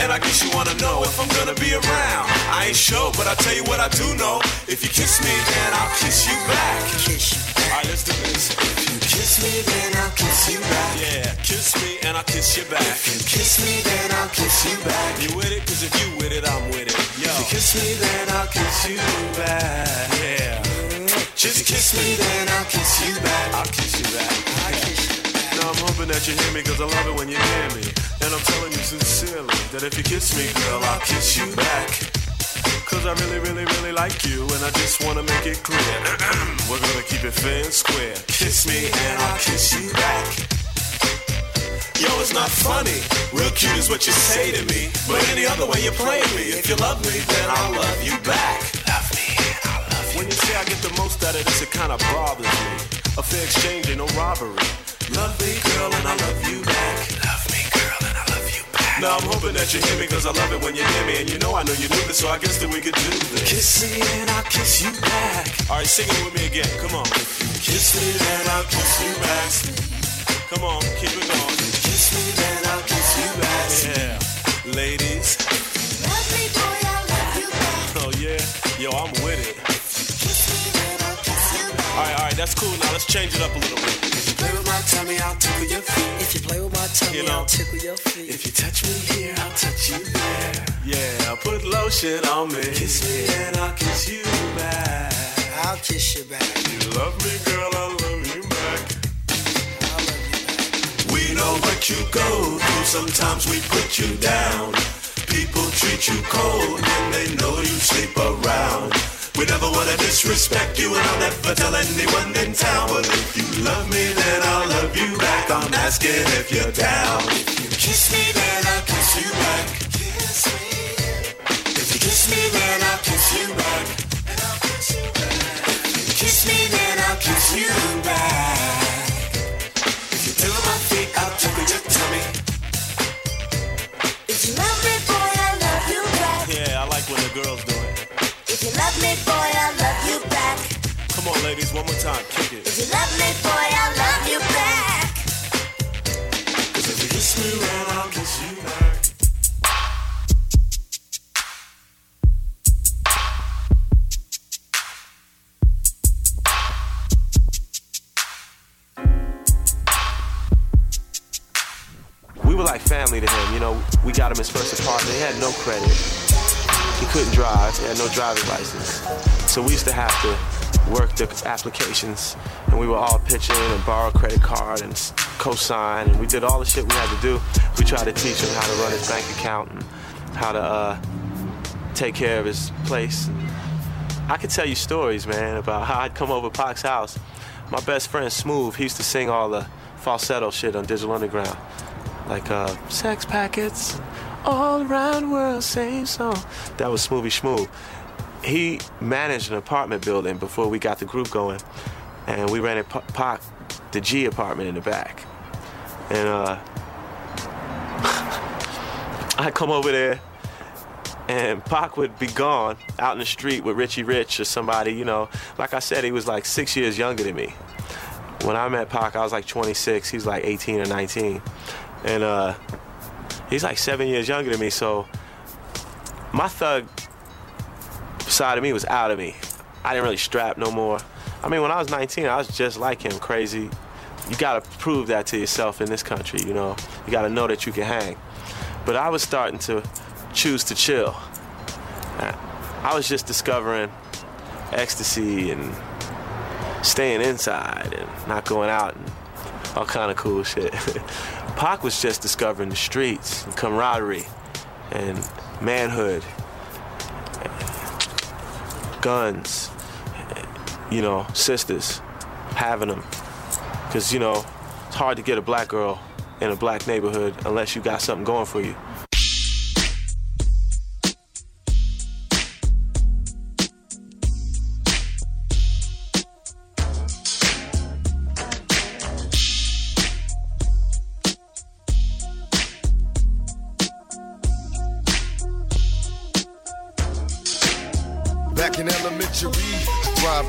And I guess you wanna know if I'm gonna be around. I ain't sure, but I tell you what I do know. If you kiss me, then I'll kiss you back. Kiss you back. Alright, let's do this. If you kiss me, then I'll kiss you back. Yeah, kiss me and I'll kiss you back. If you kiss me, then I'll kiss you back. You with it? Cause if you with it, I'm with it. Yo. If you kiss me, then I'll kiss you back. Yeah. Just kiss me, then I'll kiss you back. I'll kiss you back. Hoping that you hear me cause I love it when you hear me. And I'm telling you sincerely that if you kiss me, girl, I'll kiss you back. Cause I really, really, really like you and I just wanna make it clear. We're gonna keep it fair and square. Kiss me and I'll kiss you back. Yo, it's not funny. Real cute is what you say to me. But any other way you play me. If you love me, then I'll love you back. Love me and I'll love you When you say I get the most out of this, it kinda bothers me. A fair exchange ain't no robbery. Love me, girl, and I love you back. Love me, girl, and I love you back. Now I'm hoping that you hear me, cause I love it when you hear me. And you know I know you knew this, so I guess that we could do this. Kiss me and I'll kiss you back. Alright, sing it with me again. Come on. Kiss me and I'll kiss you back. Come on, keep it going. Kiss me, then I'll kiss you back. Yeah, ladies. Love me, boy, I love you back. Oh yeah, yo, I'm with that's cool. Now let's change it up a little bit. If you play with my tummy, I'll tickle your feet. If you play with my tummy, You know. I'll tickle your feet. If you touch me here, I'll touch you there. Yeah, put lotion on me. Kiss me and I'll kiss you back. I'll kiss you back. You love me, girl, I love you back. We know what you go through. Sometimes we put you down. People treat you cold when they know you sleep around. We never wanna disrespect you, and I'll never tell anyone in town. But if you love me, then I'll love you back. I'm asking if you're down. If you kiss me, then I'll kiss you back. Kiss me. If you kiss me, then I'll kiss you back. And I'll kiss you back. If you kiss me, then I'll kiss you back. Me, boy, I love you back. Come on, ladies, one more time. Kick it. If you love me, boy, I love you back. Cause if you kiss me, then I'll kiss you back. We were like family to him, you know. We got him his first apartment. He had no credit. He couldn't drive. He had no driving license. So we used to have to work the applications, and we would all pitch in and borrow a credit card and co-sign, and we did all the shit we had to do. We tried to teach him how to run his bank account and how to uh, take care of his place. I could tell you stories, man, about how I'd come over to Pac's house. My best friend Smooth, he used to sing all the falsetto shit on Digital Underground, like uh, sex packets, all around world, same song. That was Schmoovy Schmoov. He managed an apartment building before we got the group going, and we rented Pa- Pac the G apartment in the back. And uh, I come over there, and Pac would be gone out in the street with Richie Rich or somebody, you know. Like I said, he was like six years younger than me. When I met Pac, I was like 26. He was like 18 or 19. And uh, he's like seven years younger than me, so my thug side of me was out of me. I didn't really strap no more. I mean, when I was 19, I was just like him, crazy. You gotta prove that to yourself in this country, you know. You gotta know that you can hang. But I was starting to choose to chill. I was just discovering ecstasy and staying inside and not going out and all kind of cool shit. Pac was just discovering the streets and camaraderie and manhood, guns, you know, sisters, having them. Because, you know, it's hard to get a black girl in a black neighborhood unless you got something going for you.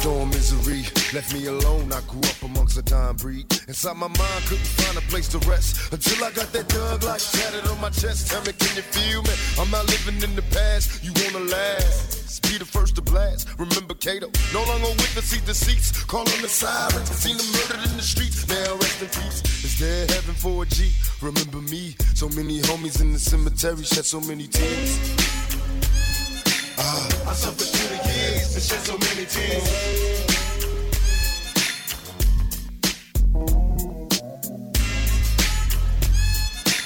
I misery. Left me alone, I grew up amongst a dying breed. Inside my mind, couldn't find a place to rest. Until I got that thug life tatted on my chest. Tell me, can you feel me? I'm not living in the past, you wanna last. Be the first to blast. Remember Kato, no longer with the seat the seats. Call on the sirens, seen them murdered in the streets. Now rest in peace. Is there heaven for a G? Remember me, so many homies in the cemetery shed so many tears. Ah, I suffered through and shed so many tears.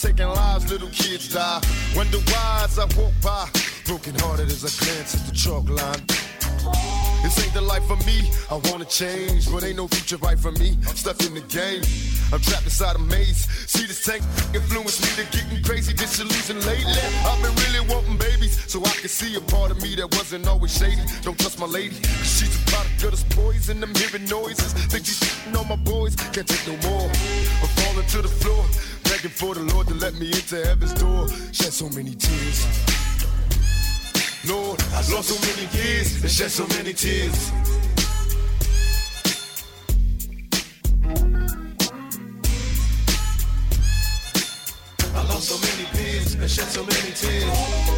taking lives, little kids die. Wonder why as I walk by, broken hearted as I glance at the chalk line. This ain't the life for me. I wanna change, but ain't no future right for me. Stuck in the game. I'm trapped inside a maze. See this tank influence me to getting crazy, disillusioned lately. I've been really wanting babies, so I can see a part of me that wasn't always shady. Don't trust my lady, cause she's a product of this poison. I'm hearing noises. Think she's shitting on my boys. Can't take no more. I'm falling to the floor, begging for the Lord to let me into heaven's door. Shed so many tears. Lord, I lost so many years and shed so many tears. I lost so many peers and shed so many tears.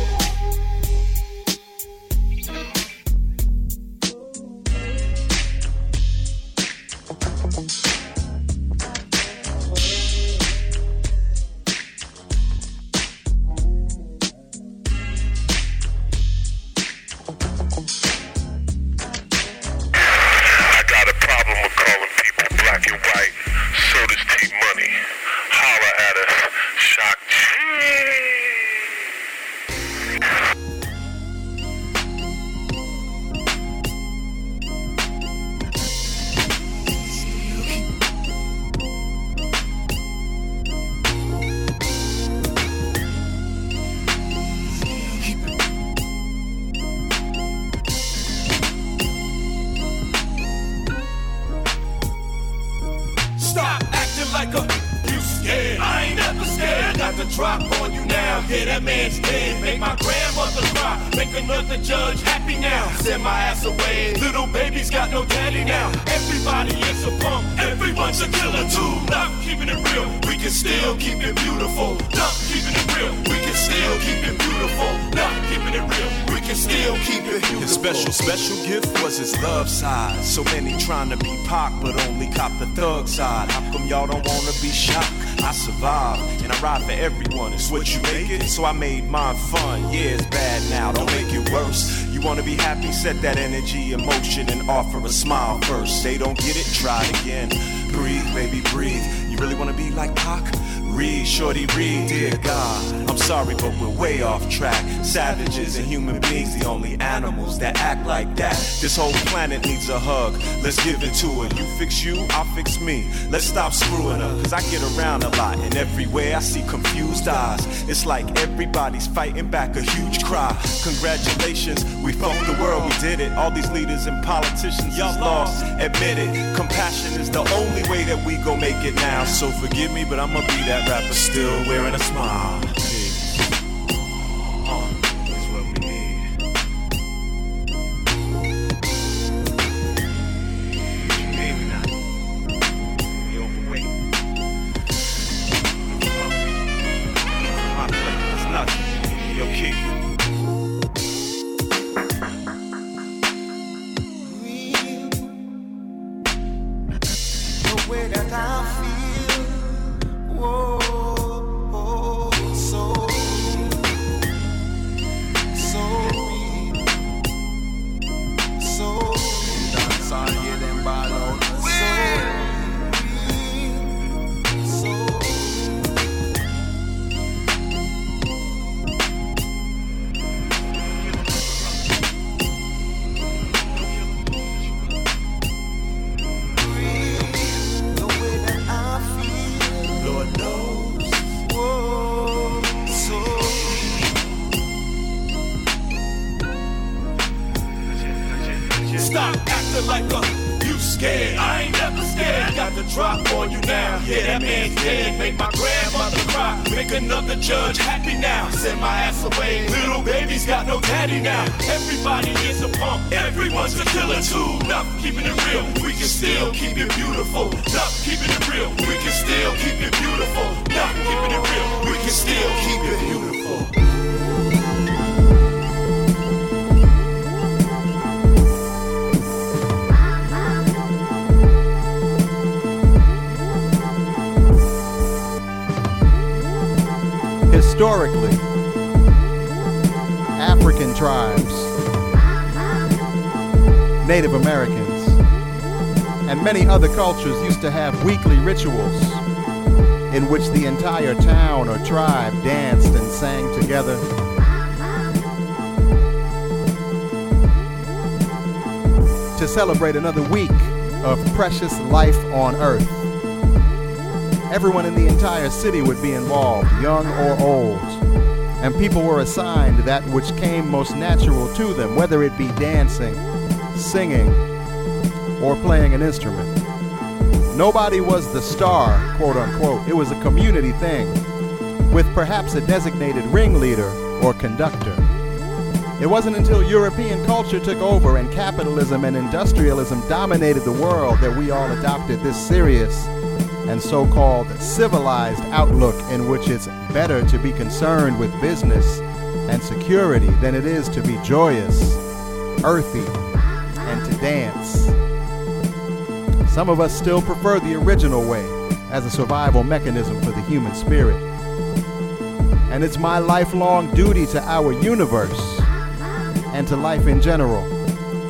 Smile Read, shorty, read. Dear God, I'm sorry, but we're way off track. Savages and human beings, the only animals that act like that. This whole planet needs a hug. Let's give it to it. You fix you, I'll fix me. Let's stop screwing up, cause I get around a lot, and everywhere I see confused eyes. It's like everybody's fighting back a huge cry. Congratulations, we fucked the world, we did it. All these leaders and politicians, y'all lost. Admit it, compassion is the only way that we gon' make it now. So forgive me, but I'ma be that rapper still wearing a smile. African tribes, Native Americans, and many other cultures used to have weekly rituals in which the entire town or tribe danced and sang together. To celebrate another week of precious life on earth. Everyone in the entire city would be involved, young or old, and people were assigned that which came most natural to them, whether it be dancing, singing, or playing an instrument. Nobody was the star, quote unquote. It was a community thing, with perhaps a designated ringleader or conductor. It wasn't until European culture took over and capitalism and industrialism dominated the world that we all adopted this serious and so called civilized outlook in which it's better to be concerned with business and security than it is to be joyous, earthy, and to dance. Some of us still prefer the original way as a survival mechanism for the human spirit. And it's my lifelong duty to our universe and to life in general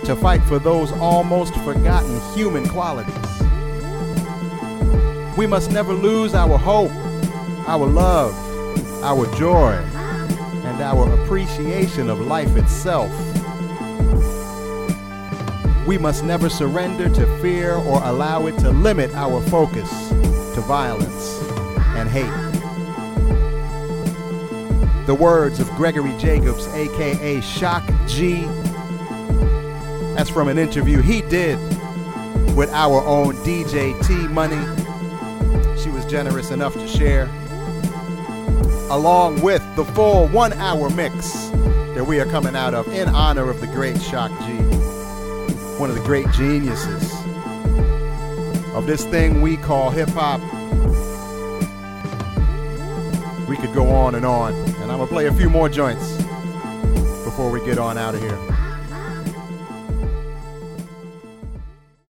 to fight for those almost forgotten human qualities. We must never lose our hope, our love, our joy, and our appreciation of life itself. We must never surrender to fear or allow it to limit our focus to violence and hate. The words of Gregory Jacobs, aka Shock G, that's from an interview he did with our own DJ T Money. Generous enough to share, along with the full one hour mix that we are coming out of in honor of the great Shock G, one of the great geniuses of this thing we call hip hop. We could go on and on, and I'm gonna play a few more joints before we get on out of here.